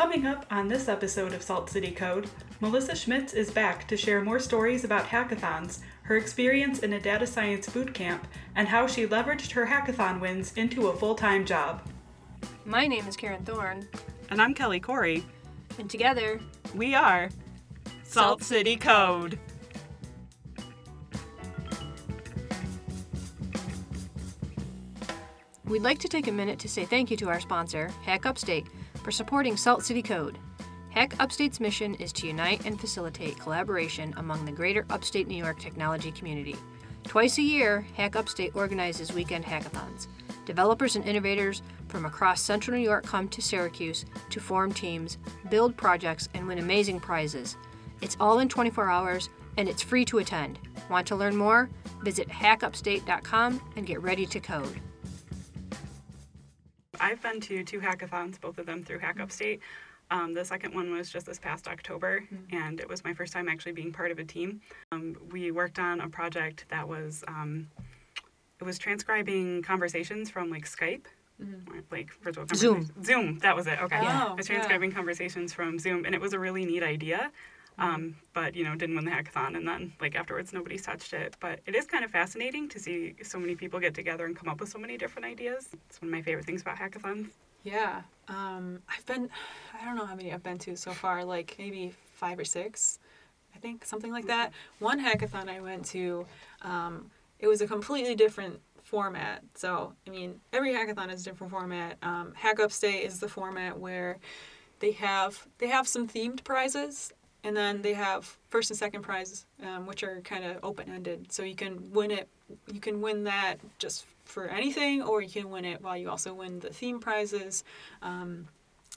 Coming up on this episode of Salt City Code, Melissa Schmitz is back to share more stories about hackathons, her experience in a data science boot camp, and how she leveraged her hackathon wins into a full time job. My name is Karen Thorne, And I'm Kelly Corey. and together, We are Salt City Code. we'd like to take a minute to say thank you to our sponsor, Hack Upstate, for supporting Salt City Code. Hack Upstate's mission is to unite and facilitate collaboration among the greater upstate New York technology community. Twice a year, Hack Upstate organizes weekend hackathons. Developers and innovators from across central New York come to Syracuse to form teams, build projects, and win amazing prizes. It's all in 24 hours and it's free to attend. Want to learn more? Visit hackupstate.com and get ready to code. I've been to two hackathons, both of them through Hack Upstate. Um, the second one was just this past October, and it was my first time actually being part of a team. Um, we worked on a project that was um, it was transcribing conversations from like Skype, or, like virtual Zoom. Zoom, that was it. Okay, Yeah. I was Oh, yeah. transcribing conversations from Zoom, and it was a really neat idea. Um, but you know, didn't win the hackathon, and then like afterwards, nobody's touched it. But it is kind of fascinating to see so many people get together and come up with so many different ideas. It's one of my favorite things about hackathons. Yeah. Um, I've been, I don't know how many I've been to so far, like maybe five or six, I think, something like that. One hackathon I went to, um, it was a completely different format. So, I mean, every hackathon is a different format. Um, Hack Upstate is the format where they have they have some themed prizes and then they have first and second prizes um, which are kind of open-ended. So you can win it you can win that just for anything or you can win it while you also win the theme prizes. Um,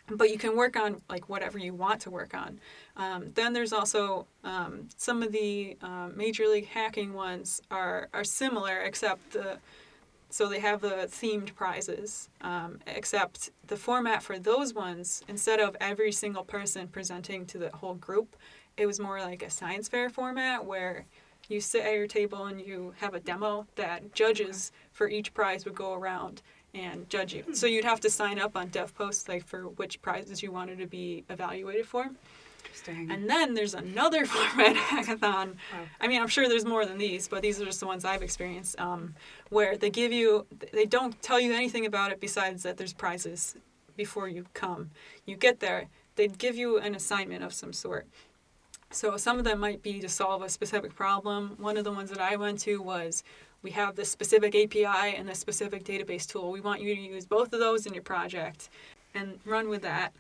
but you can work on like whatever you want to work on. Um, then there's also um, some of the um, major league hacking ones are are similar except the so they have the themed prizes, um, except the format for those ones, instead of every single person presenting to the whole group, it was more like a science fair format where you sit at your table and you have a demo that judges for each prize would go around and judge you. So you'd have to sign up on DevPost like for which prizes you wanted to be evaluated for. Interesting. And then there's another format hackathon. Wow. I mean, I'm sure there's more than these, but these are just the ones I've experienced. Um, where they give you, they don't tell you anything about it besides that there's prizes before you come. You get there, they give you an assignment of some sort. So some of them might be to solve a specific problem. One of the ones that I went to was we have this specific API and this specific database tool. We want you to use both of those in your project and run with that.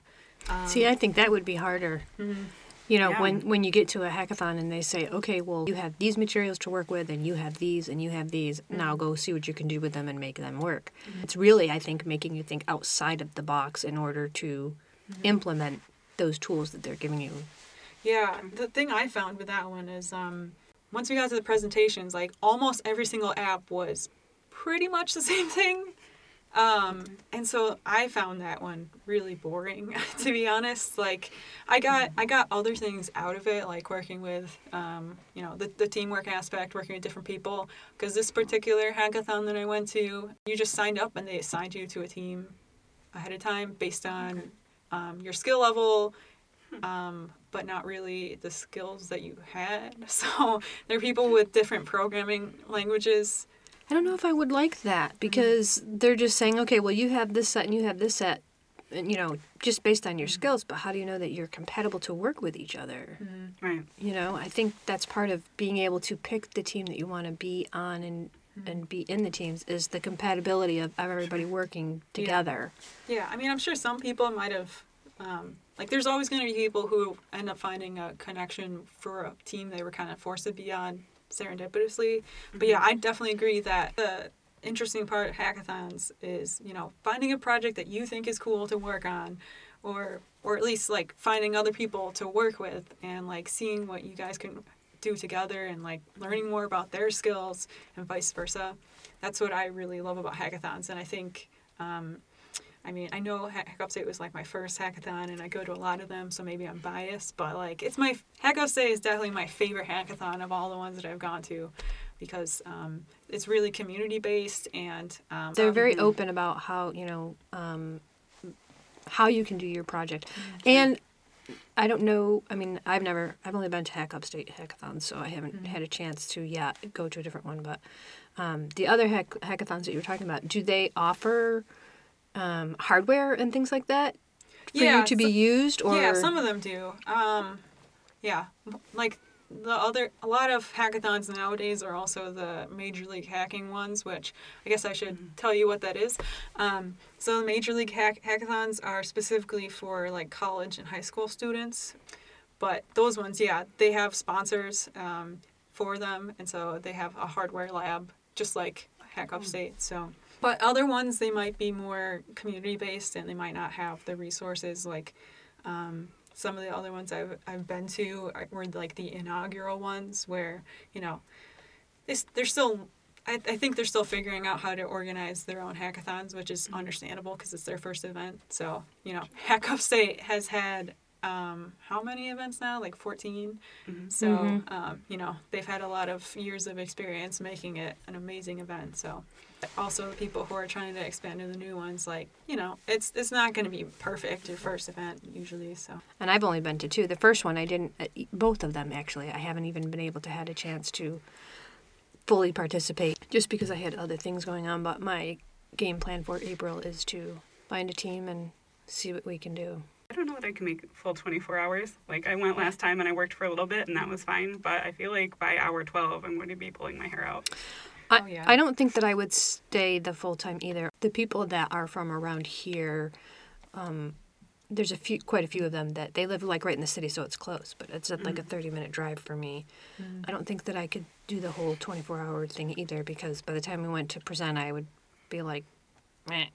Um, See, I think that would be harder. mhm. You know, Yeah. when when you get to a hackathon and they say, "Okay, well, you have these materials to work with, and you have these, and you have these. Now go see what you can do with them and make them work." It's really, I think, making you think outside of the box in order to implement those tools that they're giving you. Yeah, the thing I found with that one is um, once we got to the presentations, like almost every single app was pretty much the same thing. Um, and so I found that one really boring, to be honest. Like, I got I got other things out of it, like working with, um, you know, the, the teamwork aspect, working with different people. Because this particular hackathon that I went to, you just signed up and they assigned you to a team ahead of time based on um, your skill level, um, but not really the skills that you had. So there are people with different programming languages. I don't know if I would like that mm. because they're just saying, "Okay, well, you have this set and you have this set." And, you know, just based on your mm. skills, but how do you know that you're compatible to work with each other? Mm. right. You know, I think that's part of being able to pick the team that you want to be on and and be in the teams is the compatibility of everybody working together. Yeah, I mean, I'm sure some people might have, um, like, there's always going to be people who end up finding a connection for a team they were kind of forced to be on serendipitously. But yeah, I definitely agree that the interesting part of hackathons is, you know, finding a project that you think is cool to work on, or or at least like finding other people to work with and like seeing what you guys can do together and like learning more about their skills and vice versa. That's what I really love about hackathons, and I think. Um, I mean, I know Hack Upstate was like my first hackathon, and I go to a lot of them, so maybe I'm biased. But like, it's my Hack Upstate is definitely my favorite hackathon of all the ones that I've gone to, because um, it's really community based and um, They're very Mhm. open about how, you know, um, how you can do your project. And I don't know. I mean, I've never. I've only been to Hack Upstate hackathons, so I haven't had a chance to yet go to a different one. But um, the other hack, hackathons that you were talking about, do they offer um, hardware and things like that for Yeah, you to be so- used? Or Yeah, some of them do. Um, yeah, like the other, a lot of hackathons nowadays are also the Major League Hacking ones, which I guess I should tell you what that is. Um, so the Major League hack- hackathons are specifically for like college and high school students, but those ones, yeah, they have sponsors um, for them, and so they have a hardware lab, just like Hack Upstate. So. But other ones, they might be more community based and they might not have the resources like um, some of the other ones I've, I've been to were like the inaugural ones where, you know, they, they're still, I, I think they're still figuring out how to organize their own hackathons, which is understandable because it's their first event. So, you know, Hack Upstate has had um, how many events now? Like 14. So, Mhm. um, you know, they've had a lot of years of experience making it an amazing event. So, also the people who are trying to expand to the new ones, like, you know, it's it's not going to be perfect your first event usually. So, And I've only been to two. The first one I didn't. uh, Both of them actually. I haven't even been able to had a chance to fully participate just because I had other things going on. But my game plan for April is to find a team and see what we can do. I don't know that I can make full 24 hours. Like I went last time and I worked for a little bit and that was fine, but I feel like by hour 12 I'm going to be pulling my hair out. I, Oh, yeah. I don't think that I would stay the full time either. The people that are from around here, um, there's a few, quite a few of them that they live like right in the city, so it's close. But it's at like a 30 minute drive for me. I don't think that I could do the whole 24 hour thing either because by the time we went to present, I would be like, Meh.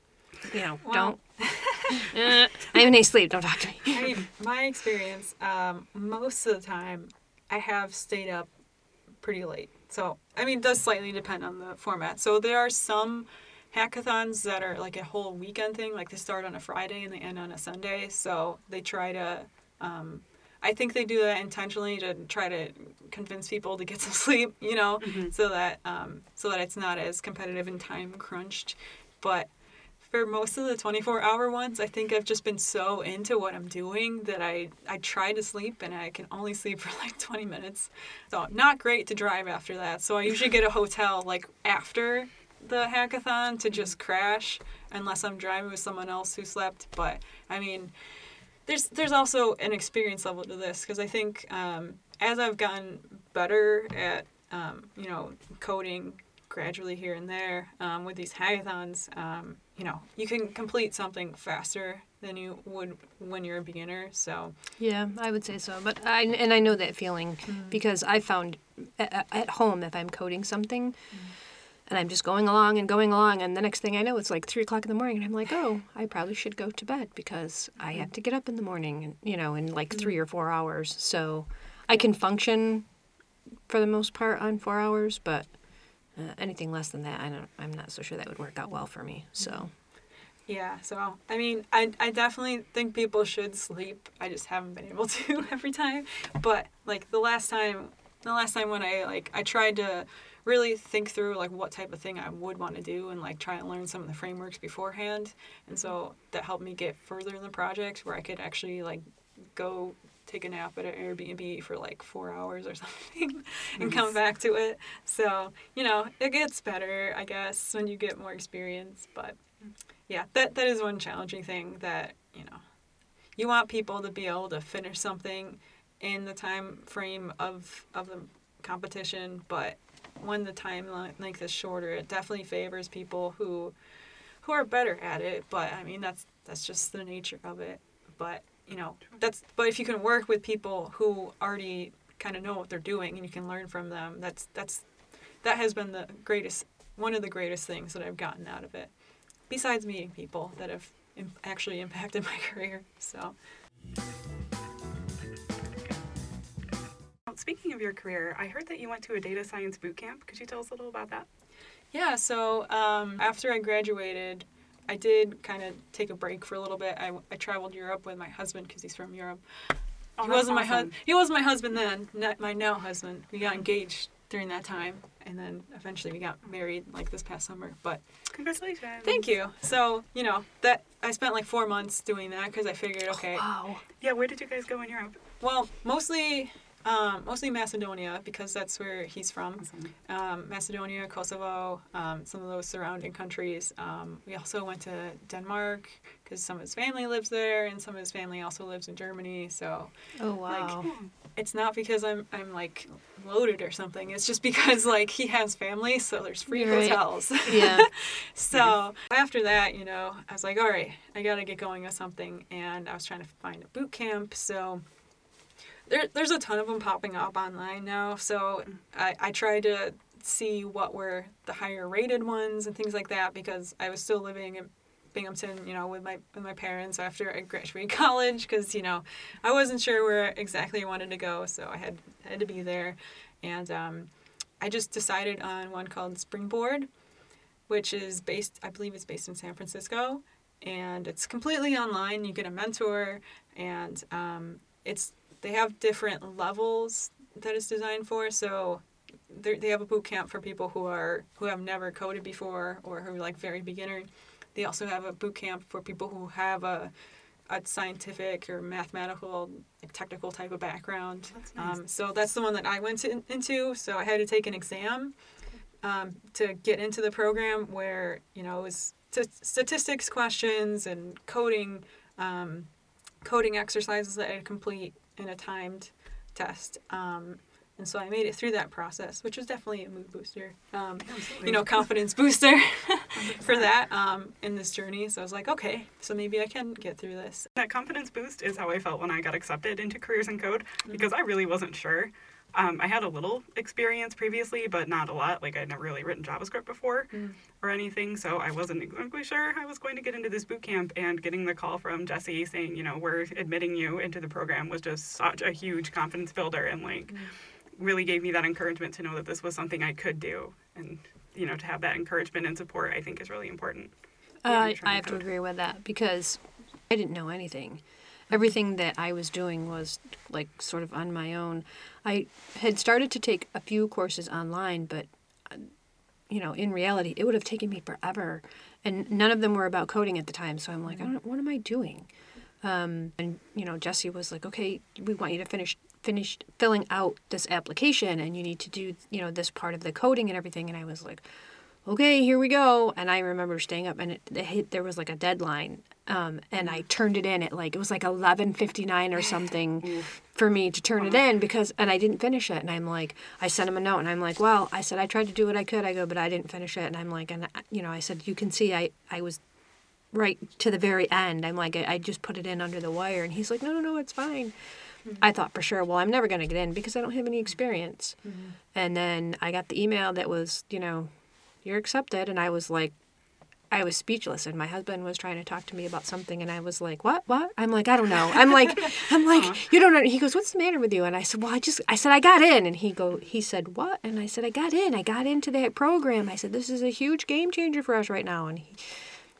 you know, Well- don't. Eh, I have any sleep. Don't talk to me. I mean, my experience, um, most of the time, I have stayed up pretty late. So, I mean, it does slightly depend on the format. So, there are some hackathons that are like a whole weekend thing, like they start on a Friday and they end on a Sunday. So, they try to, um, I think they do that intentionally to try to convince people to get some sleep, you know, so that um, so that it's not as competitive and time crunched. But for most of the 24 hour ones, I think I've just been so into what I'm doing that I, I try to sleep and I can only sleep for like 20 minutes. So, not great to drive after that. So, I usually get a hotel like after the hackathon to just crash unless I'm driving with someone else who slept. But I mean, there's there's also an experience level to this because I think um, as I've gotten better at um, you know coding gradually here and there um, with these hackathons, um, you know you can complete something faster than you would when you're a beginner. So Yeah, I would say so. But I and I know that feeling Mm. because I found at, at home if I'm coding something Mm. and I'm just going along and going along, and the next thing I know, it's like three o'clock in the morning, and I'm like, oh, I probably should go to bed because I Mm-hmm. have to get up in the morning, and you know, in like three or four hours. So I can function for the most part on four hours, but uh, anything less than that, I don't. I'm not so sure that would work out well for me. So. yeah, so I mean I I definitely think people should sleep. I just haven't been able to every time. But like the last time the last time when I like I tried to really think through like what type of thing I would want to do and like try and learn some of the frameworks beforehand. And so that helped me get further in the project where I could actually like go take a nap at an Airbnb for like four hours or something and mm-hmm. come back to it. So, you know, it gets better, I guess, when you get more experience. But yeah, that, that is one challenging thing that, you know, you want people to be able to finish something in the time frame of, of the competition, but when the time length is shorter, it definitely favors people who who are better at it. But I mean, that's that's just the nature of it. But you know, that's but if you can work with people who already kind of know what they're doing and you can learn from them, that's that's that has been the greatest one of the greatest things that I've gotten out of it. Besides meeting people that have Im- actually impacted my career. So Speaking of your career, I heard that you went to a data science boot camp. Could you tell us a little about that? Yeah, so um, after I graduated, I did kind of take a break for a little bit. I, I traveled Europe with my husband because he's from Europe. Oh, he wasn't my awesome. husband. He was my husband then, not my now husband. We got engaged during that time, and then eventually we got married like this past summer. But Congratulations. thank you. So you know that I spent like four months doing that because I figured, oh, okay, Wow. Yeah, where did you guys go in Europe? well, mostly. Um, mostly Macedonia because that's where he's from. Um, Macedonia, Kosovo, um, some of those surrounding countries. Um, we also went to Denmark because some of his family lives there, and some of his family also lives in Germany. So Oh wow. it's not because I'm I'm like loaded or something. It's just because like he has family, so there's free Right. hotels. yeah. so after that, you know, I was like, all right, I gotta get going with something, and I was trying to find a boot camp. So there, there's a ton of them popping up online now. So I, I tried to see what were the higher rated ones and things like that because I was still living in Binghamton, you know, with my with my parents after I graduated college because you know I wasn't sure where exactly I wanted to go, so I had had to be there, and um, I just decided on one called Springboard, which is based, I believe it's based in San Francisco, and it's completely online. You get a mentor, and um, it's they have different levels that it's designed for. So they have a boot camp for people who are who have never coded before or who are like very beginner. They also have a boot camp for people who have a a scientific or mathematical, like technical type of background. That's nice. Um, so that's the one that I went to, into. So I had to take an exam um, to get into the program where you know it was t- statistics questions and coding um, coding exercises that I had to complete in a timed test. Um, and so I made it through that process, which was definitely a mood booster. Um, you know, confidence booster for that um, in this journey. So I was like, okay, so maybe I can get through this. That confidence boost is how I felt when I got accepted into Careers in Code because I really wasn't sure. Um, I had a little experience previously, but not a lot. Like I'd never really written JavaScript before Mm. or anything, so I wasn't exactly sure I was going to get into this boot camp. And getting the call from Jesse saying, you know, we're admitting you into the program was just such a huge confidence builder and like really gave me that encouragement to know that this was something I could do. And you know, to have that encouragement and support, I think is really important. Uh, I trying have to agree with that because I didn't know anything. Everything that I was doing was like sort of on my own. I had started to take a few courses online, but uh, you know, in reality, it would have taken me forever, and none of them were about coding at the time. So I'm like, what am I doing? Um, and you know, Jesse was like, okay, we want you to finish finish filling out this application, and you need to do you know this part of the coding and everything. And I was like, okay, here we go. And I remember staying up, and it, it hit, there was like a deadline, um, and I mm. turned it in at like it was like eleven fifty nine or something for me to turn it uh-huh. in because, and I didn't finish it. And I'm like, I sent him a note, and I'm like, well, I said I tried to do what I could. I go, but I didn't finish it. And I'm like, and I- you know, I said you can see I I was right to the very end. I'm like, I, I just put it in under the wire, and he's like, no, no, no, it's fine. Mm-hmm. I thought for sure, well, I'm never going to get in because I don't have any experience. Mm-hmm. And then I got the email that was, you know, you're accepted. And I was like, I was speechless. And my husband was trying to talk to me about something. And I was like, what? What? I'm like, I don't know. I'm like, I'm like, uh-huh. you don't know. He goes, what's the matter with you? And I said, well, I just, I said, I got in. And he go, he said, what? And I said, I got in. I got into that program. I said, this is a huge game changer for us right now. And he,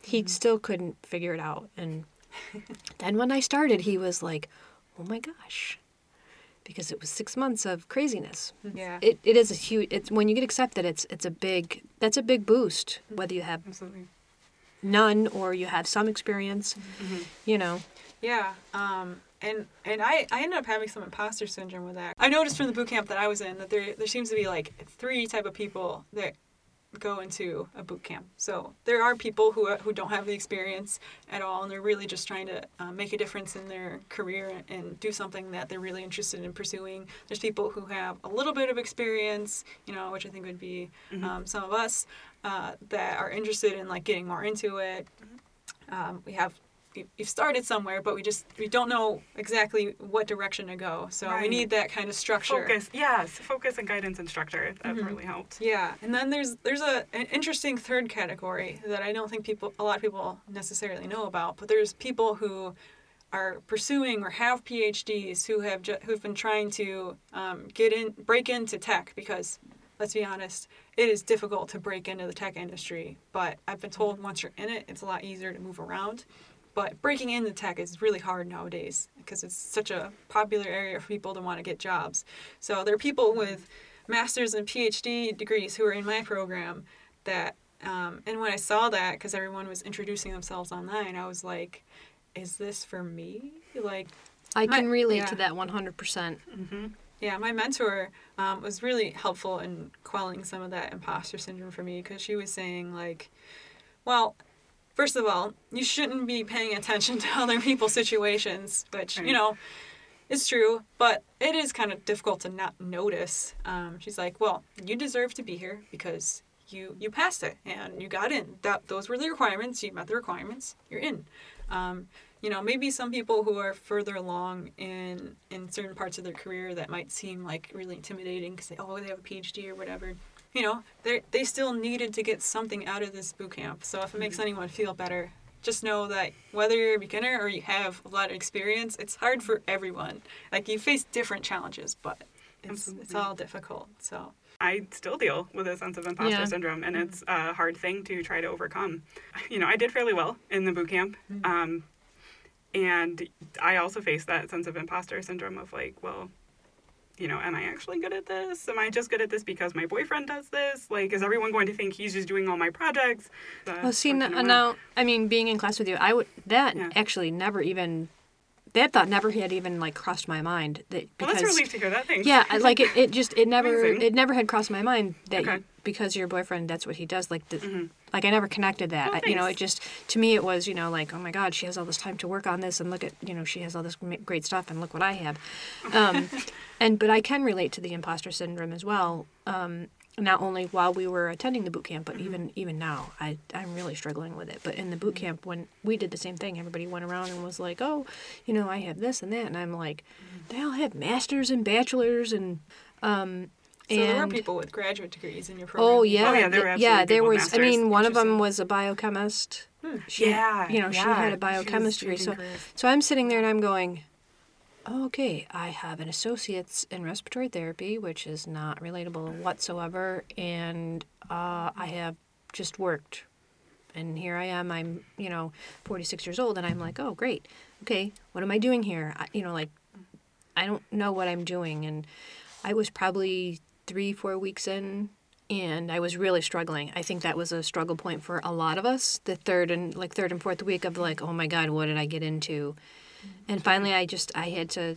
he mm-hmm. still couldn't figure it out. And then when I started, he was like, oh my gosh. Because it was six months of craziness. Mm-hmm. Yeah. It, it is a huge. It's when you get accepted. It's it's a big. That's a big boost. Mm-hmm. Whether you have Absolutely. none or you have some experience, mm-hmm. you know. Yeah. Um, and and I, I ended up having some imposter syndrome with that. I noticed from the boot camp that I was in that there there seems to be like three type of people that go into a boot camp. So there are people who who don't have the experience at all, and they're really just trying to uh, make a difference in their career and, and do something that they're really interested in pursuing. There's people who have a little bit of experience, you know, which I think would be um, some of us uh, that are interested in like getting more into it. Um, we have we've started somewhere, but we just we don't know exactly what direction to go. So we need that kind of structure. Focus, yes, focus and guidance and structure. That Mhm. really helped. Yeah, and then there's there's a an interesting third category that I don't think people a lot of people necessarily know about, but there's people who are pursuing or have PhDs who have ju- who've been trying to um, get in break into tech because let's be honest, it is difficult to break into the tech industry. But I've been told once you're in it, it's a lot easier to move around. But breaking into tech is really hard nowadays because it's such a popular area for people to want to get jobs. So there are people with master's and PhD degrees who are in my program that um, and when I saw that because everyone was introducing themselves online, I was like, is this for me? Like I My- can relate yeah. to that 100%. Yeah, my mentor um, was really helpful in quelling some of that imposter syndrome for me because she was saying, like, well, first of all, you shouldn't be paying attention to other people's situations, which, Right. you know, is true, but it is kind of difficult to not notice. Um, she's like, well, you deserve to be here because you you passed it and you got in. That those were the requirements. You met the requirements. You're in. Um, you know, maybe some people who are further along in in certain parts of their career that might seem like really intimidating because they oh they have a PhD or whatever. You know, they they still needed to get something out of this boot camp. So if it makes mm-hmm. anyone feel better, just know that whether you're a beginner or you have a lot of experience, it's hard for everyone. Like you face different challenges, but it's it's all difficult. So I still deal with a sense of imposter Yeah. syndrome, and it's mm-hmm. a hard thing to try to overcome. You know, I did fairly well in the boot camp, mm-hmm. um, and I also faced that sense of imposter syndrome of like, well, you know, am I actually good at this? Am I just good at this because my boyfriend does this? Like, is everyone going to think he's just doing all my projects? Uh, Well, see, n- now, I mean, being in class with you, I would, that Yeah. actually never even, that thought never had even, like, crossed my mind. That, Well, that's a relief to hear that. thing. Yeah, like, it, it just, it never, Amazing. it never had crossed my mind that Okay. you, because your boyfriend, that's what he does. Like, the, Mhm. Like, I never connected that. Oh, I, you know, it just, to me, it was, you know, like, oh my God, she has all this time to work on this, and look at, you know, she has all this great stuff, and look what I have. Um, and, but I can relate to the imposter syndrome as well. Um, not only while we were attending the boot camp, but even even now, I I'm really struggling with it. But in the boot camp, when we did the same thing, everybody went around and was like, "Oh, you know, I have this and that," and I'm like, "They all have masters and bachelors and." Um, so and there were people with graduate degrees in your program. Oh yeah, Oh, yeah, there were yeah. There people with was. I mean, one of them was a biochemist. She, Yeah, you know, she yeah. had a She was biochemist degree. So, changing so I'm sitting there and I'm going, oh, okay, I have an associate's in respiratory therapy, which is not relatable whatsoever, and uh, I have just worked. And here I am. I'm, you know, 46 years old, and I'm like, oh, great. Okay, what am I doing here? I, you know, like, I don't know what I'm doing, and I was probably three, four weeks in, and I was really struggling. I think that was a struggle point for a lot of us. The third and like third and fourth week of like, oh my God, what did I get into? And finally, I just I had to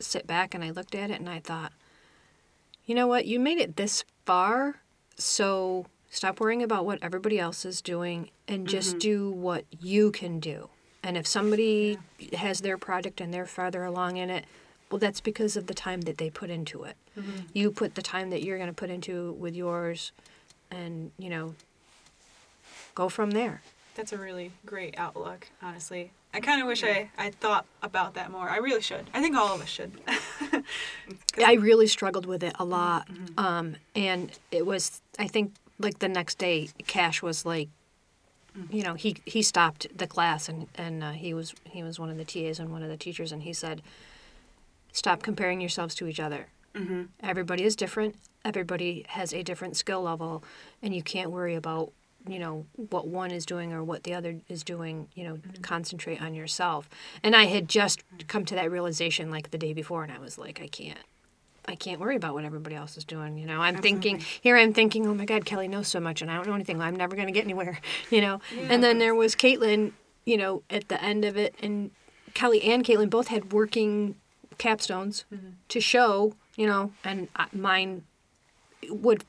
sit back and I looked at it and I thought, you know what, you made it this far, so stop worrying about what everybody else is doing and just mm-hmm. do what you can do. And if somebody has their project and they're farther along in it, well, that's because of the time that they put into it. You put the time that you're going to put into with yours, and you know, go from there. That's a really great outlook, honestly. I kind of wish I, I thought about that more. I really should. I think all of us should. I really struggled with it a lot, um, and it was. I think like the next day, Cash was like, you know, he he stopped the class and and uh, he was he was one of the TAs and one of the teachers, and he said, "Stop comparing yourselves to each other. Mhm. Everybody is different. Everybody has a different skill level, and you can't worry about." you know what one is doing or what the other is doing you know concentrate on yourself and i had just come to that realization like the day before and i was like i can't I can't worry about what everybody else is doing. You know, I'm thinking here. I'm thinking, oh my God, Kelly knows so much, and I don't know anything. I'm never going to get anywhere. You know. And then there was Caitlin. You know, at the end of it, and Kelly and Caitlin both had working capstones to show. You know, and mine would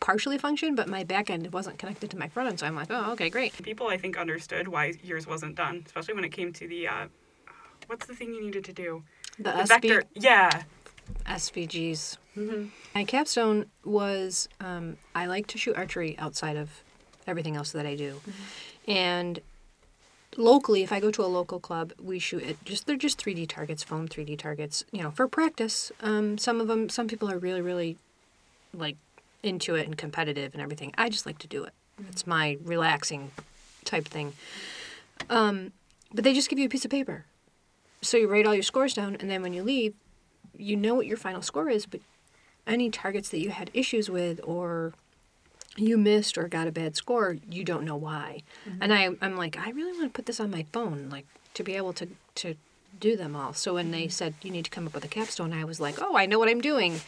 partially function, but my back end wasn't connected to my front end. So I'm like, oh, okay, great. People, I think, understood why yours wasn't done, especially when it came to the. Uh, what's the thing you needed to do? The, The SB, vector. Yeah. SVGs. My capstone was um, I like to shoot archery outside of everything else that I do, and locally, if I go to a local club, we shoot it. Just they're just 3D targets, foam 3D targets. You know, for practice. Um, some of them, some people are really, really like into it and competitive and everything. I just like to do it. It's my relaxing type thing. Um, but they just give you a piece of paper, so you write all your scores down, and then when you leave, you know what your final score is, but any targets that you had issues with or you missed or got a bad score, you don't know why. And I, I'm like, I really want to put this on my phone, like to be able to, to do them all. So when they said you need to come up with a capstone, I was like, oh, I know what I'm doing.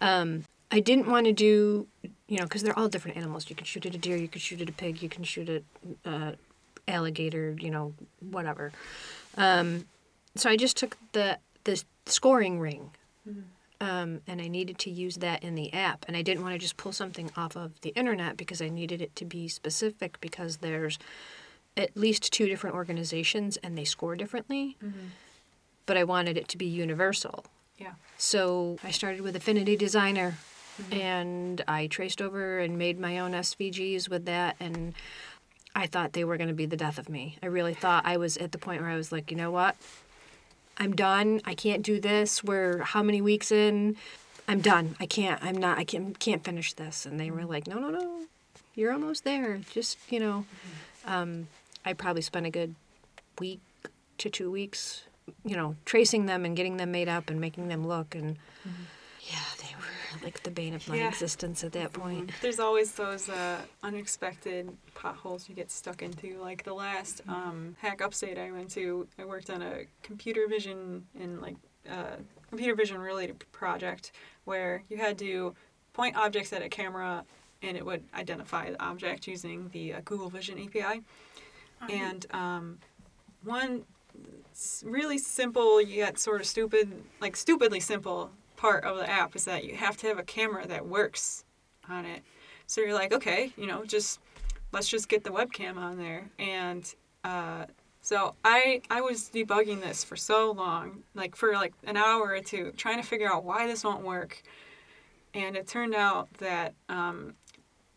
Um, I didn't want to do, you know, because they're all different animals. You can shoot at a deer, you can shoot at a pig, you can shoot at uh, alligator, you know, whatever. Um, so I just took the the scoring ring, um, and I needed to use that in the app. And I didn't want to just pull something off of the internet because I needed it to be specific because there's at least two different organizations and they score differently. But I wanted it to be universal. Yeah. So I started with Affinity Designer and I traced over and made my own SVGs with that and I thought they were going to be the death of me. I really thought I was at the point where I was like, you know what? I'm done. I can't do this. We're how many weeks in? I'm done. I can't. I'm not. I can't can't finish this. And they were like, no, no, no. You're almost there. Just you know, um, I probably spent a good week to two weeks, you know, tracing them and getting them made up and making them look and. Yeah, they were like the bane of my Yeah. existence at that point. There's always those uh, unexpected potholes you get stuck into. Like the last um, hack upstate I went to, I worked on a computer vision and like uh, computer vision related project where you had to point objects at a camera and it would identify the object using the uh, Google Vision API. And um, one really simple yet sort of stupid, like stupidly simple part of the app is that you have to have a camera that works on it. So you're like, okay, you know, just let's just get the webcam on there. And uh, so I I was debugging this for so long, like for like an hour or two, trying to figure out why this won't work. And it turned out that um,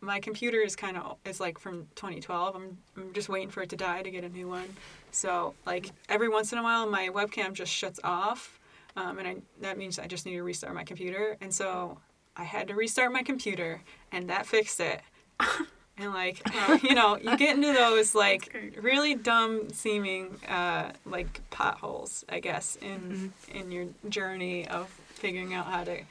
my computer is kind of is like from 2012. I'm I'm just waiting for it to die to get a new one. So like every once in a while, my webcam just shuts off, um, and I, that means I just need to restart my computer. And so I had to restart my computer, and that fixed it. and like you know, you get into those like really dumb seeming uh, like potholes, I guess, in in your journey of figuring out how to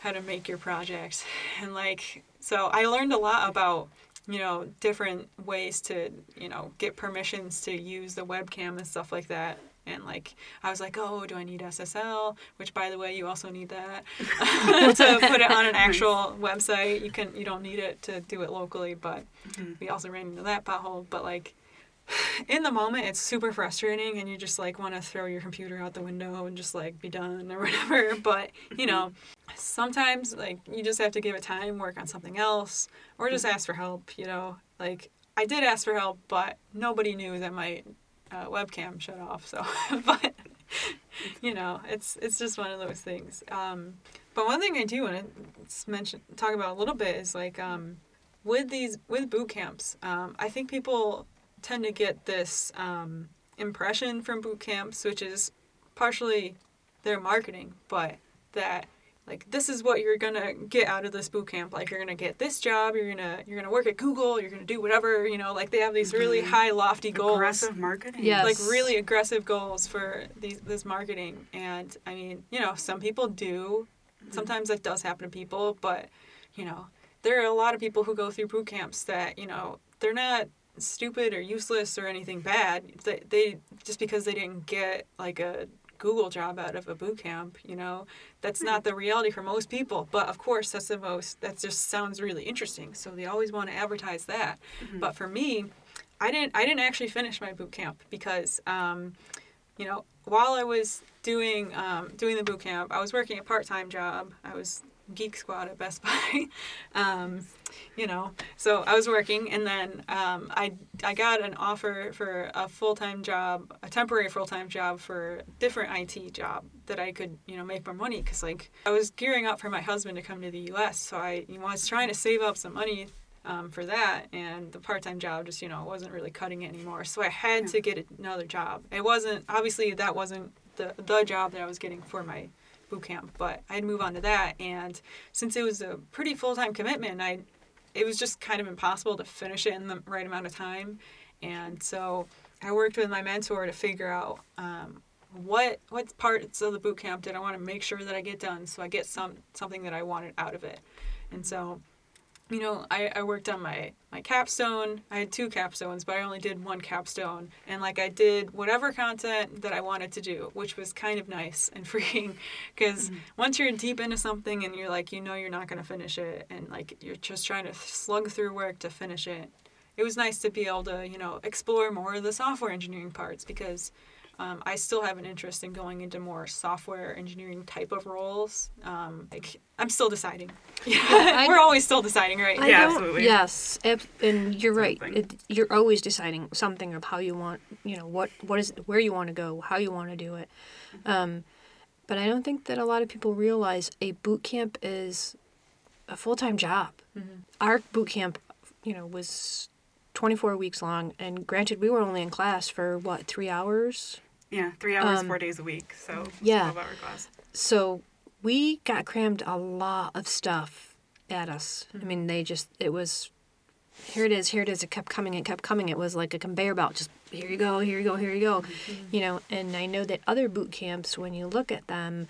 how to make your projects. And like so I learned a lot about you know different ways to you know get permissions to use the webcam and stuff like that and like i was like oh do i need ssl which by the way you also need that. To put it on an actual website you can you don't need it to do it locally but mm-hmm. we also ran into that pothole. But like in the moment it's super frustrating and you just like want to throw your computer out the window and just like be done or whatever. But you mm-hmm. know sometimes like you just have to give it time work on something else or just mm-hmm. ask for help you know? Like i did ask for help but nobody knew that my uh, webcam shut off so but you know it's it's just one of those things. Um, but one thing i do want to mention talk about a little bit is like um, with these with boot camps um, i think people tend to get this um, impression from boot camps which is partially their marketing but that like this is what you're gonna get out of this boot camp. Like you're gonna get this job you're gonna you're gonna work at google you're gonna do whatever you know like they have these really mhm. high lofty goals. Aggressive marketing. Yes. like really aggressive goals for these this marketing. And i mean you know some people do. Mm-hmm. Sometimes that does happen to people but you know there are a lot of people who go through boot camps that you know they're not stupid or useless or anything bad. They, they just because they didn't get like a google job out of a boot camp you know? That's not the reality for most people but of course that's the most that just sounds really interesting so they always want to advertise that. But for me i didn't i didn't actually finish my boot camp because um, you know while i was doing um, doing the boot camp i was working a part-time job. I was geek squad at best buy. Um, you know so i was working and then um, I, I got an offer for a full-time job a temporary full-time job for a different it job that i could you know make more money because like i was gearing up for my husband to come to the us so i you know, I was trying to save up some money um, for that and the part-time job just you know wasn't really cutting it anymore. So i had to get another job. It wasn't obviously that wasn't the, the job that i was getting for my boot camp but i'd move on to that. And since it was a pretty full-time commitment i it was just kind of impossible to finish it in the right amount of time. And so i worked with my mentor to figure out um, what what parts of the boot camp did i want to make sure that i get done so i get some something that i wanted out of it. And so you know, I, I worked on my, my capstone. I had two capstones, but I only did one capstone. And like I did whatever content that I wanted to do, which was kind of nice and freeing. Because Mm-hmm. once you're deep into something and you're like, you know, you're not going to finish it, and like you're just trying to slug through work to finish it, it was nice to be able to, you know, explore more of the software engineering parts because um, I still have an interest in going into more software engineering type of roles. Um, like I'm still deciding. I- We're always still deciding, right? I Yeah, absolutely. Yes, ab- and you're right. It, you're always deciding something of how you want, you know, what what is where you want to go, how you want to do it. Um, but I don't think that a lot of people realize a boot camp is a full time job. Our boot camp, you know, was 24 weeks long, and granted, we were only in class for what three hours. Yeah, three hours, Um, four days a week. So yeah. 12 hour class. So we got crammed a lot of stuff at us. I mean, they just, it was, here it is, here it is. It kept coming, it kept coming. It was like a conveyor belt. Just here you go, here you go, here you go. Mm-hmm. You know, and I know that other boot camps, when you look at them,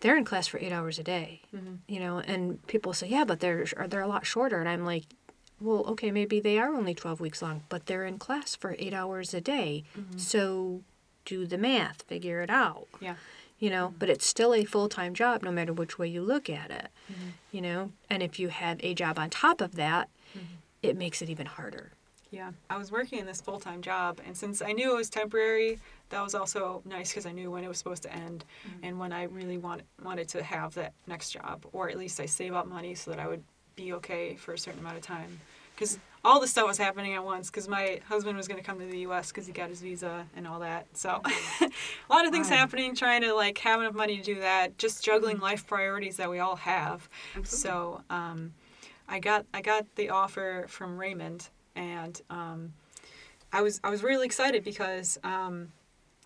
they're in class for eight hours a day. Mm-hmm. You know, and people say, yeah, but they're, they're a lot shorter. And I'm like, well, okay, maybe they are only 12 weeks long, but they're in class for eight hours a day. Mm-hmm. So do the math, figure it out. Yeah. you know mm-hmm. but it's still a full-time job no matter which way you look at it Mm-hmm. you know? And if you have a job on top of that mm-hmm. it makes it even harder. Yeah, I was working in this full time job, and since I knew it was temporary, that was also nice because I knew when it was supposed to end, mm-hmm. and when I really want, wanted to have that next job, or at least I save up money so that I would be okay for a certain amount of time. Because all the stuff was happening at once. Because my husband was going to come to the U.S. because he got his visa and all that. So a lot of things Wow. happening. Trying to like have enough money to do that. Just juggling life priorities that we all have. Absolutely. So um, I got I got the offer from Raymond, and um, I was I was really excited because um,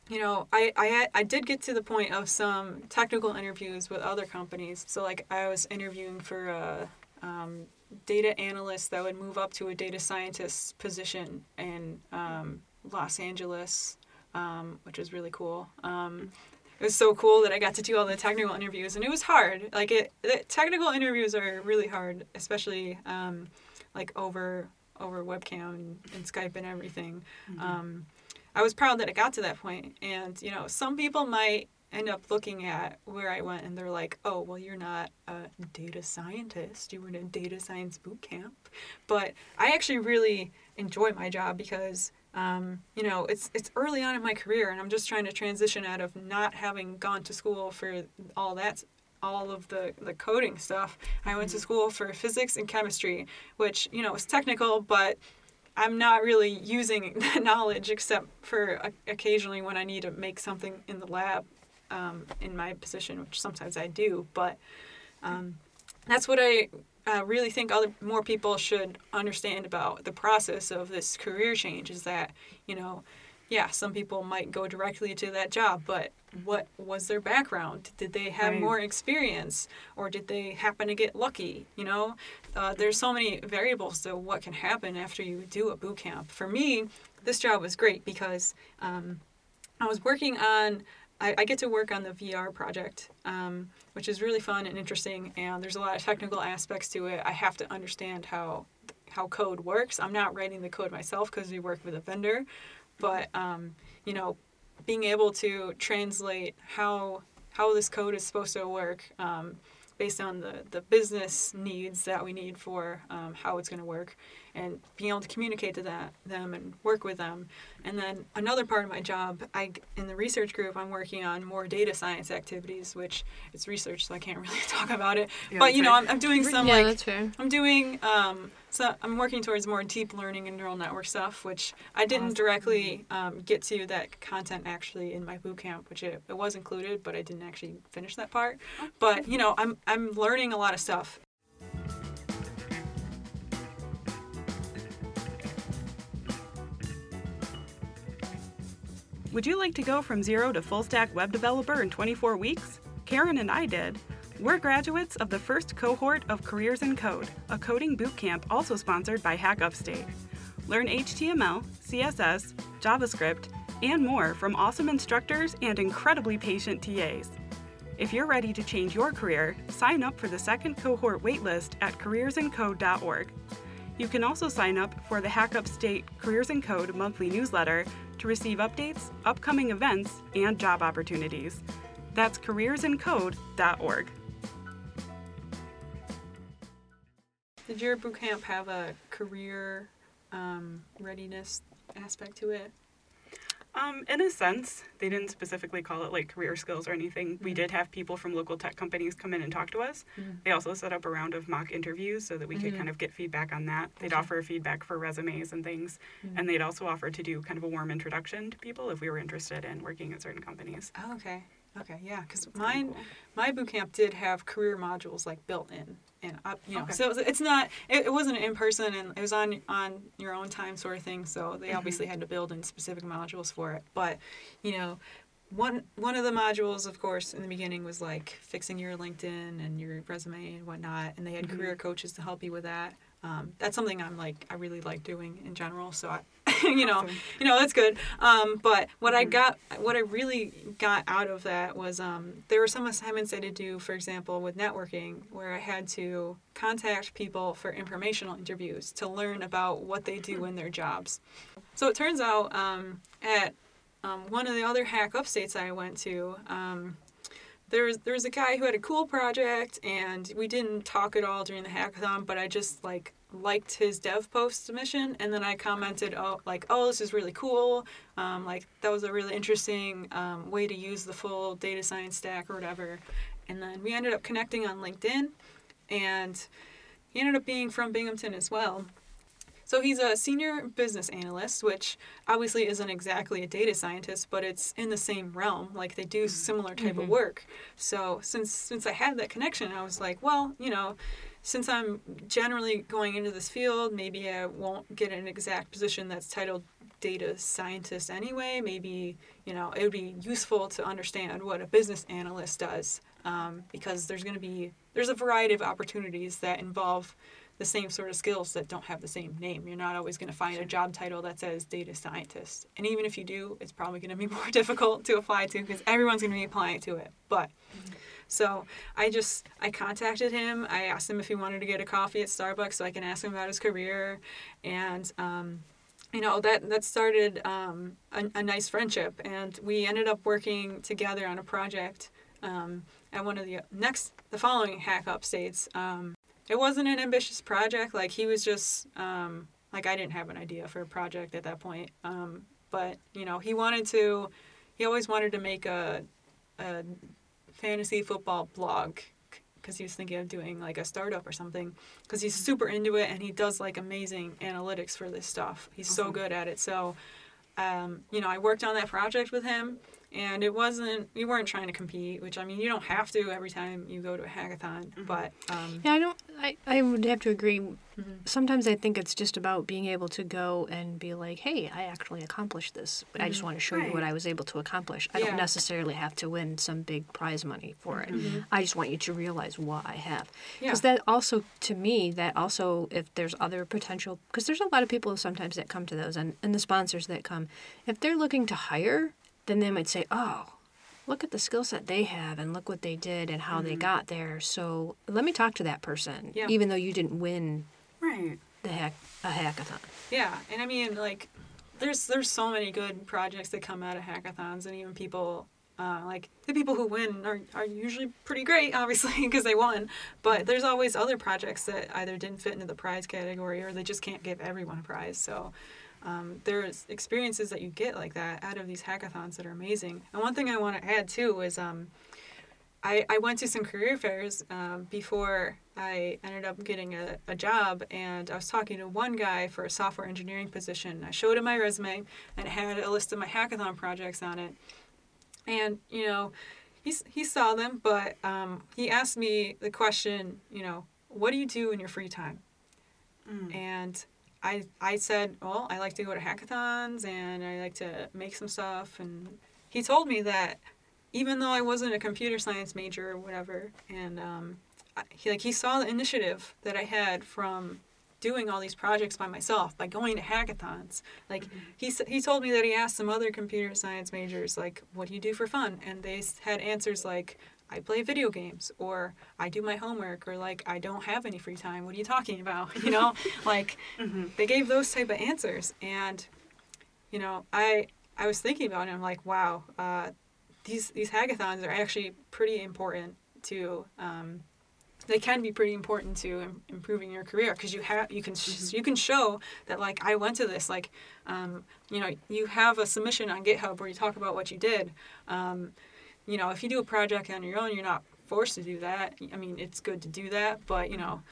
you know I I had, I did get to the point of some technical interviews with other companies. So like I was interviewing for a um, data analyst that would move up to a data scientist position in um, Los Angeles, um, which was really cool. Um, it was so cool that I got to do all the technical interviews, and it was hard. Like it, the technical interviews are really hard, especially um, like over over webcam and, and Skype and everything. Um, I was proud that I got to that point, and you know, some people might end up looking at where I went, and they're like, "Oh, well, you're not a data scientist. You were in a data science boot camp." But I actually really enjoy my job because um, you know it's it's early on in my career and i'm just trying to transition out of not having gone to school for all that all of the, the coding stuff i went to school for physics and chemistry which you know is technical but i'm not really using that knowledge except for occasionally when i need to make something in the lab um, in my position which sometimes i do but um, that's what I uh, really think other more people should understand about the process of this career change is that you know yeah some people might go directly to that job but what was their background did they have Right. more experience or did they happen to get lucky you know uh, there's so many variables to what can happen after you do a boot camp for me this job was great because um, I was working on. I, I get to work on the VR project, um, which is really fun and interesting. And there's a lot of technical aspects to it. I have to understand how how code works. I'm not writing the code myself because we work with a vendor, but um, you know, being able to translate how how this code is supposed to work um, based on the, the business needs that we need for um, how it's going to work and being able to communicate to that them and work with them and then another part of my job i in the research group i'm working on more data science activities which it's research so i can't really talk about it Yeah, but you know. I'm, I'm doing some yeah like that's fair I'm doing um, so I'm working towards more deep learning and neural network stuff, which I didn't Awesome. directly um, get to that content actually in my boot camp, which it, it was included, but I didn't actually finish that part. But you know, I'm I'm learning a lot of stuff. Would you like to go from zero to full stack web developer in 24 weeks? Karen and I did. We're graduates of the first cohort of Careers in Code, a coding bootcamp also sponsored by Hack Upstate. Learn HTML, CSS, JavaScript, and more from awesome instructors and incredibly patient TAs. If you're ready to change your career, sign up for the second cohort waitlist at careersincode.org. You can also sign up for the Hack Upstate Careers in Code monthly newsletter to receive updates, upcoming events, and job opportunities. That's careersincode.org. Did your boot camp have a career um, readiness aspect to it? Um, in a sense, they didn't specifically call it like career skills or anything. We did have people from local tech companies come in and talk to us. Mhm. They also set up a round of mock interviews so that we could Mhm. kind of get feedback on that. They'd offer feedback for resumes and things, Mhm. and they'd also offer to do kind of a warm introduction to people if we were interested in working at certain companies. Oh, okay. Okay, yeah, because mine, cool. my boot camp did have career modules like built in, and up, you know, Okay. so it's not, it, it wasn't in person, and it was on on your own time sort of thing. So they Mhm. obviously had to build in specific modules for it. But, you know, one one of the modules, of course, in the beginning was like fixing your LinkedIn and your resume and whatnot, and they had Mhm. career coaches to help you with that. Um, that's something I'm like I really like doing in general. So I, you know, Awesome. you know that's good um, but what i Mhm. got what i really got out of that was um, there were some assignments i did do for example with networking where i had to contact people for informational interviews to learn about what they do in their jobs so it turns out um, at um, one of the other hack upstates i went to um, there was, there was a guy who had a cool project and we didn't talk at all during the hackathon but i just like liked his Devpost submission and then i commented oh like oh this is really cool um, like that was a really interesting um, way to use the full data science stack or whatever and then we ended up connecting on linkedin and he ended up being from binghamton as well so he's a senior business analyst, which obviously isn't exactly a data scientist, but it's in the same realm. Like they do similar type of Mhm. work. So since since I had that connection, I was like, well, you know, since I'm generally going into this field, maybe I won't get an exact position that's titled data scientist anyway. Maybe you know it would be useful to understand what a business analyst does, um, because there's going to be there's a variety of opportunities that involve the same sort of skills that don't have the same name. You're not always going to find a job title that says data scientist. And even if you do, it's probably going to be more difficult to apply to because everyone's going to be applying to it. But so I just I contacted him. I asked him if he wanted to get a coffee at Starbucks so I can ask him about his career, and um, you know that that started um, a, a nice friendship. And we ended up working together on a project um, at one of the next the following Hack Upstates. Um, it wasn't an ambitious project. Like he was just um, like I didn't have an idea for a project at that point. Um, but you know he wanted to. He always wanted to make a, a fantasy football blog because he was thinking of doing like a startup or something because he's super into it and he does like amazing analytics for this stuff. He's so good at it. So um, you know i worked on that project with him and it wasn't we weren't trying to compete which i mean you don't have to every time you go to a hackathon Mhm. but um, Yeah, I don't. I, I would have to agree. mhm. Sometimes I think it's just about being able to go and be like, "Hey, I actually accomplished this. But I just Mhm. want to show you what I was able to accomplish. I Yeah. don't necessarily have to win some big prize money for it. Mhm. I just want you to realize what I have. yeah Because that also, to me, that also, if there's other potential, because there's a lot of people sometimes that come to those, and, and the sponsors that come, if they're looking to hire, then they might say, oh, look at the skill set they have and look what they did and how they Mhm. got there. So let me talk to that person, Yeah. even though you didn't win Right. the hack a hackathon. Yeah, and I mean, like, there's there's so many good projects that come out of hackathons, and even people, uh, like the people who win are are usually pretty great, obviously, because they won. But there's always other projects that either didn't fit into the prize category or they just can't give everyone a prize. So. Um, there's experiences that you get like that out of these hackathons that are amazing. And one thing I want to add too is um, I, I went to some career fairs um, before I ended up getting a, a job, and I was talking to one guy for a software engineering position. I showed him my resume and had a list of my hackathon projects on it. And, you know, he, he saw them, but um, he asked me the question, you know, what do you do in your free time? Mm. And I, I said, well, I like to go to hackathons and I like to make some stuff. And he told me that even though I wasn't a computer science major or whatever, and um, I, he like he saw the initiative that I had from doing all these projects by myself by going to hackathons. Like he s- he told me that he asked some other computer science majors like, "What do you do for fun?" And they had answers like. I play video games or I do my homework or like I don't have any free time. What are you talking about? You know, like they gave those type of answers and you know, I I was thinking about it I'm like, wow, uh, these these hackathons are actually pretty important to um, they can be pretty important to Im- improving your career because you have you can sh- you can show that like I went to this like um, you know you have a submission on GitHub where you talk about what you did. Um, you know if you do a project on your own, you're not forced to do that. I mean it's good to do that, but you know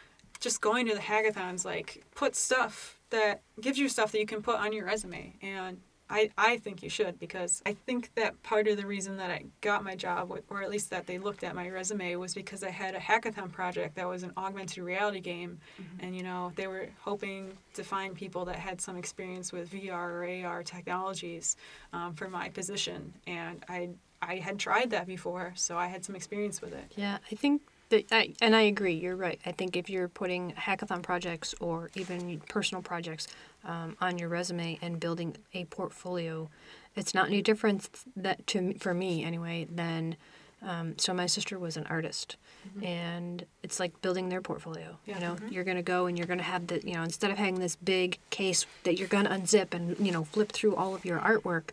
just going to the hackathons like put stuff that gives you stuff that you can put on your resume and I, I think you should because I think that part of the reason that I got my job, or at least that they looked at my resume, was because I had a hackathon project that was an augmented reality game. Mm-hmm. And, you know, they were hoping to find people that had some experience with VR or AR technologies um, for my position. And I, I had tried that before, so I had some experience with it. Yeah, I think that, I, and I agree. You're right. I think if you're putting hackathon projects or even personal projects um, on your resume and building a portfolio, it's not any different that to for me anyway than. Um, so my sister was an artist, and it's like building their portfolio. Yeah. You know, you're gonna go and you're gonna have the you know instead of having this big case that you're gonna unzip and you know flip through all of your artwork,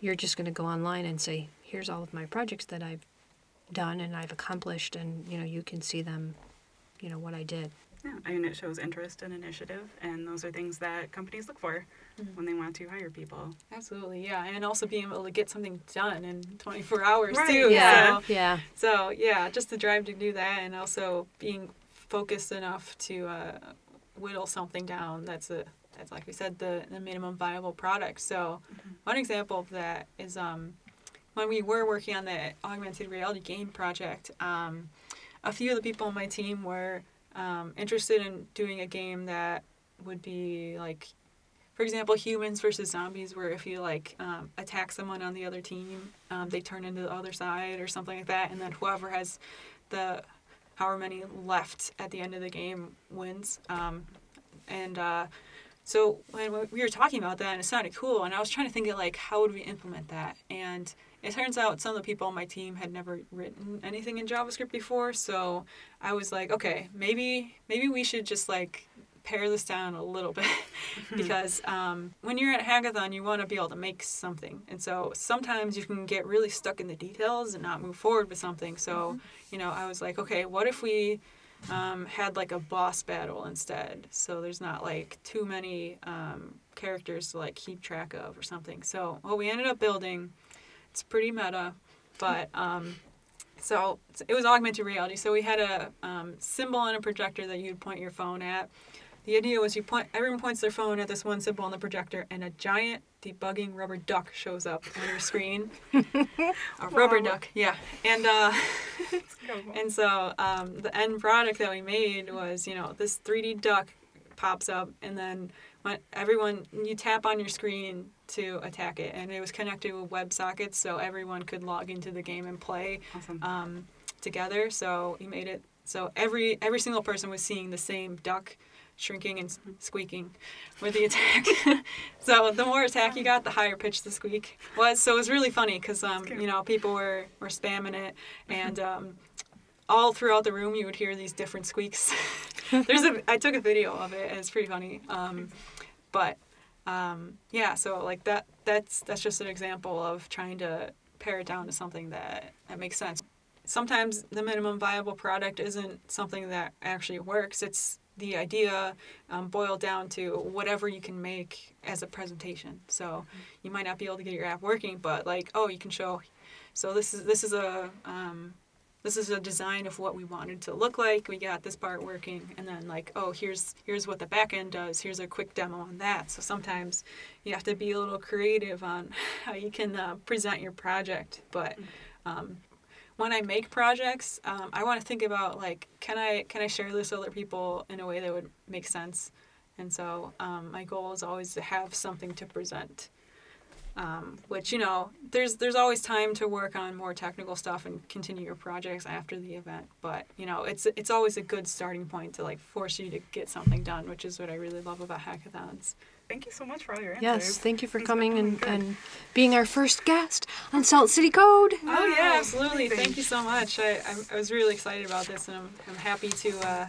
you're just gonna go online and say, here's all of my projects that I've done and I've accomplished, and you know you can see them, you know what I did. Yeah, I mean, it shows interest and initiative, and those are things that companies look for when they want to hire people. Absolutely, yeah. And also being able to get something done in 24 hours, Right, too. yeah. So, Yeah. So yeah, just the drive to do that, and also being focused enough to uh, whittle something down. That's a that's like we said the the minimum viable product. So one example of that is um, when we were working on the augmented reality game project. Um, a few of the people on my team were um, interested in doing a game that would be like for example, humans versus zombies, where if you like um, attack someone on the other team, um, they turn into the other side or something like that, and then whoever has the however many left at the end of the game wins. Um, and uh, so when we were talking about that, and it sounded cool, and I was trying to think of like how would we implement that, and it turns out some of the people on my team had never written anything in JavaScript before, so I was like, okay, maybe maybe we should just like pare this down a little bit. Because um, when you're at hackathon you want to be able to make something. And so sometimes you can get really stuck in the details and not move forward with something. So you know i was like okay what if we um, had like a boss battle instead? So there's not like too many um, characters to like keep track of or something. So what we ended up building it's pretty meta but um, so it was augmented reality. So we had a um, symbol on a projector that you'd point your phone at. The idea was you point everyone points their phone at this one symbol on the projector, and a giant debugging rubber duck shows up on your screen. a rubber Wow. duck, yeah. And uh, and so um, the end product that we made was you know this 3D duck pops up, and then when everyone you tap on your screen to attack it, and it was connected with WebSockets, so everyone could log into the game and play Awesome. um, together. So he made it so every every single person was seeing the same duck shrinking and squeaking with the attack. so the more attack you got, the higher pitch the squeak was. So it was really funny because um, you know people were were spamming it and. Um, all throughout the room, you would hear these different squeaks. There's a, I took a video of it. and It's pretty funny. Um, but um, yeah, so like that, that's that's just an example of trying to pare it down to something that that makes sense. Sometimes the minimum viable product isn't something that actually works. It's the idea um, boiled down to whatever you can make as a presentation. So you might not be able to get your app working, but like, oh, you can show. So this is this is a um, this is a design of what we wanted to look like. We got this part working, and then like, oh, here's here's what the back end does. Here's a quick demo on that. So sometimes you have to be a little creative on how you can uh, present your project. But um, when I make projects, um, I want to think about like, can I can I share this with other people in a way that would make sense? And so um, my goal is always to have something to present um, which you know there's there's always time to work on more technical stuff and continue your projects after the event but you know it's it's always a good starting point to like force you to get something done which is what i really love about hackathons thank you so much for all your answers. Yes, thank you for It's coming been and, good. and being our first guest on Salt City Code. Oh yeah, absolutely. Thank you so much. I, I'm, I was really excited about this, and I'm, I'm happy to uh,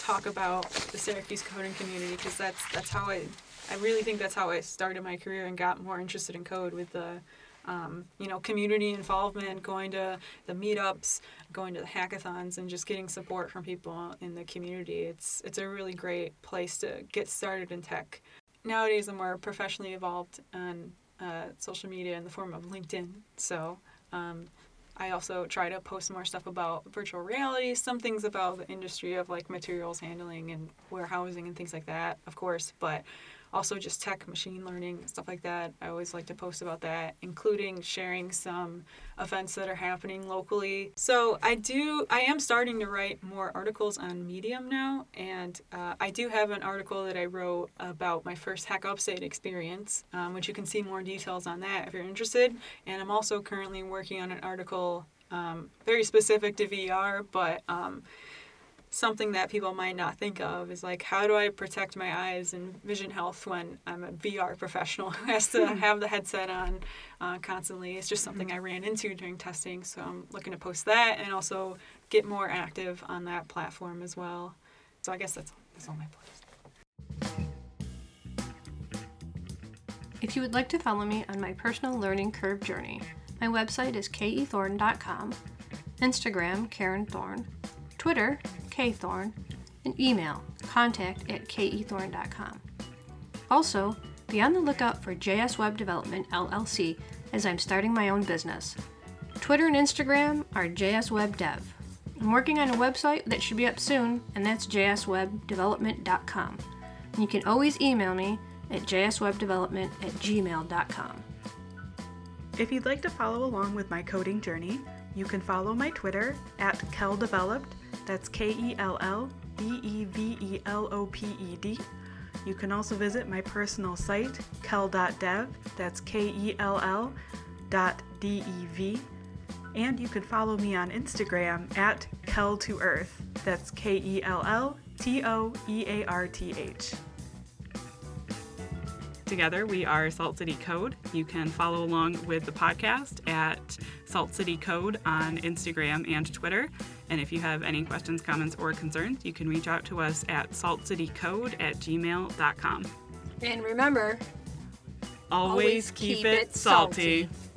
talk about the Syracuse coding community because that's that's how I I really think that's how I started my career and got more interested in code with the um, you know community involvement, going to the meetups, going to the hackathons, and just getting support from people in the community. It's it's a really great place to get started in tech. Nowadays, I'm more professionally involved on uh, social media in the form of LinkedIn. So um, I also try to post more stuff about virtual reality, some things about the industry of like materials handling and warehousing and things like that, of course, but also just tech, machine learning, stuff like that. I always like to post about that, including sharing some events that are happening locally. So I do, I am starting to write more articles on Medium now, and uh, I do have an article that I wrote about my first Hack Upstate experience, um, which you can see more details on that if you're interested. And I'm also currently working on an article um, very specific to VR, but um, something that people might not think of is like how do I protect my eyes and vision health when I'm a VR professional who has to have the headset on uh, constantly. It's just something I ran into during testing, so I'm looking to post that and also get more active on that platform as well. So I guess that's that's all my plans. If you would like to follow me on my personal learning curve journey, my website is kethorn.com, Instagram Karen Thorn, Twitter kthorn, and email contact at kethorn.com. Also, be on the lookout for JS Web Development LLC as I'm starting my own business. Twitter and Instagram are JS Web Dev. I'm working on a website that should be up soon, and that's jswebdevelopment.com. And you can always email me at jswebdevelopment at gmail.com. If you'd like to follow along with my coding journey, you can follow my Twitter at KellDeveloped. That's K E L L D E V E L O P E D. You can also visit my personal site, kell.dev. That's K E L L dot D E V. And you can follow me on Instagram at KellToEarth. That's K E L L T O E A R T H. Together, we are Salt City Code. You can follow along with the podcast at Salt City Code on Instagram and Twitter. And if you have any questions, comments, or concerns, you can reach out to us at saltcitycode at gmail.com. And remember, Always, Always keep, keep it salty. salty.